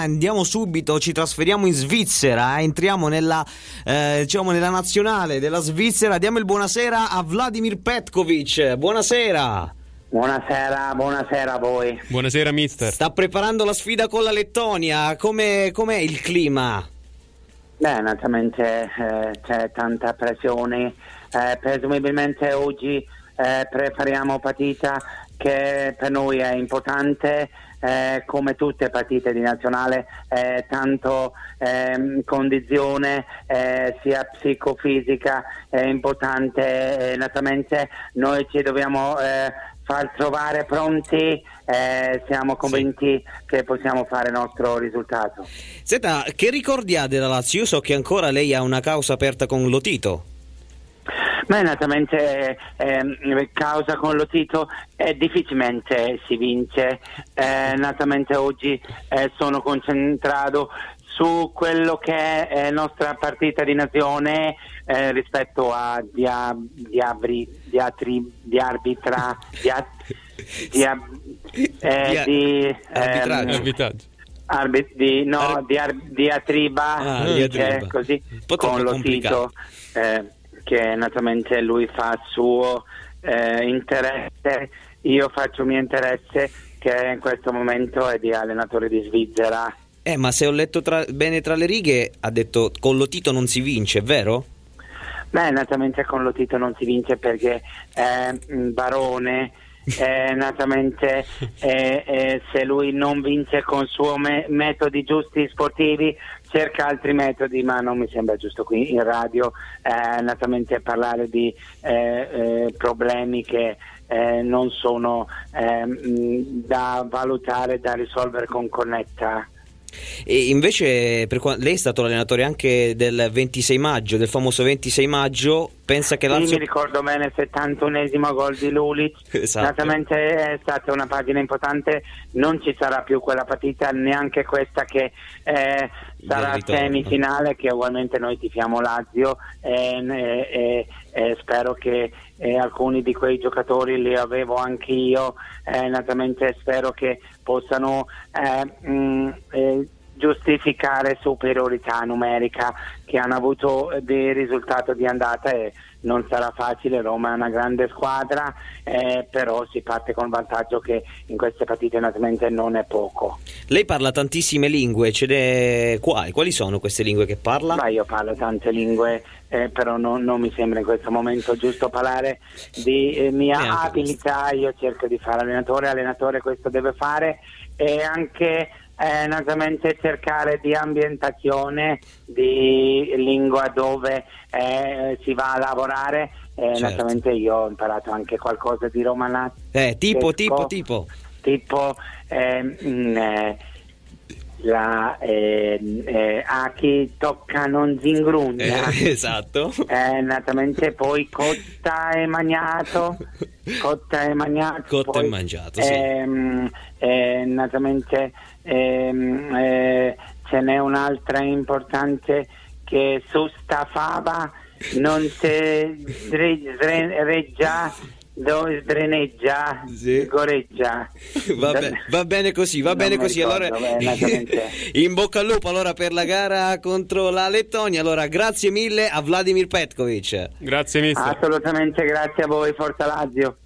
Andiamo subito, ci trasferiamo in Svizzera, eh, entriamo nella, eh, diciamo nella nazionale della Svizzera. Diamo il buonasera a Vladimir Petkovic. Buonasera. Buonasera, buonasera a voi. Buonasera mister. Sta preparando la sfida con la Lettonia. Come, com'è il clima? Beh, naturalmente eh, c'è tanta pressione. Eh, presumibilmente oggi eh, prepariamo partita che per noi è importante eh, come tutte partite di nazionale, eh, tanto eh, condizione eh, sia psicofisica è importante, naturalmente noi ci dobbiamo eh, far trovare pronti, eh, siamo convinti sì. che possiamo fare il nostro risultato. Senta, che ricordi ha della Lazio? Io so che ancora lei ha una causa aperta con Lotito. Beh, naturalmente eh, causa con lo Tito eh, difficilmente si vince, eh, naturalmente oggi eh, sono concentrato su quello che è la nostra partita di nazione eh, rispetto a dia, diabri, diatri, di arbitra, dia, dia, eh, di, ehm, arbitraggio. Arbi, di, no, Ar- di ar- diatriba, ah, diatriba. così, con lo Tito. Eh, che naturalmente lui fa il suo eh, interesse, io faccio il mio interesse che in questo momento è di allenatore di Svizzera. Eh, ma se ho letto tra, bene tra le righe, ha detto con lo Tito non si vince, vero? Beh, naturalmente con lo Tito non si vince perché è un barone. Eh, naturalmente eh, eh, se lui non vince con i suoi me- metodi giusti sportivi cerca altri metodi, ma non mi sembra giusto qui in radio eh, naturalmente parlare di eh, eh, problemi che eh, non sono ehm, da valutare, da risolvere con connetta. E invece per, lei è stato l'allenatore anche del 26 maggio, del famoso 26 maggio. Pensa che Lazio... Sì, mi ricordo bene il 71esimo gol di Lulic. Esatto. Esattamente è stata una pagina importante. Non ci sarà più quella partita, neanche questa che eh, sarà semifinale, che ugualmente noi tifiamo Lazio. E, e, e spero che eh, alcuni di quei giocatori li avevo anche io. Eh, naturalmente spero che possano eh, mh, mm, eh, giustificare superiorità numerica che hanno avuto dei risultati di andata e non sarà facile, Roma è una grande squadra, eh, però si parte con vantaggio che in queste partite naturalmente non è poco. Lei parla tantissime lingue, quali? quali sono queste lingue che parla? Beh, io parlo tante lingue, eh, però non, non, mi sembra in questo momento giusto parlare di eh, mia Neanche abilità, questo. io cerco di fare allenatore, allenatore questo deve fare e anche eh, naturalmente cercare di ambientazione di lingua dove eh, si va a lavorare eh, certo. naturalmente io ho imparato anche qualcosa di romano eh, tipo tipo tipo tipo ehm, mm, eh, la a chi tocca non zingrugna eh, esatto eh, naturalmente poi cotta e magnato cotta e magnato cotta poi, e mangiato sì. ehm, eh, naturalmente ehm, eh, ce n'è un'altra importante che su sta fava non si reggia dove sdreneggia, sì. goreggia. Va, be- va, bene così, va non bene così. Ricordo, allora, in bocca al lupo allora per la gara contro la Lettonia. Allora, grazie mille a Vladimir Petkovic. Grazie mister. Assolutamente, grazie a voi, Forza Lazio.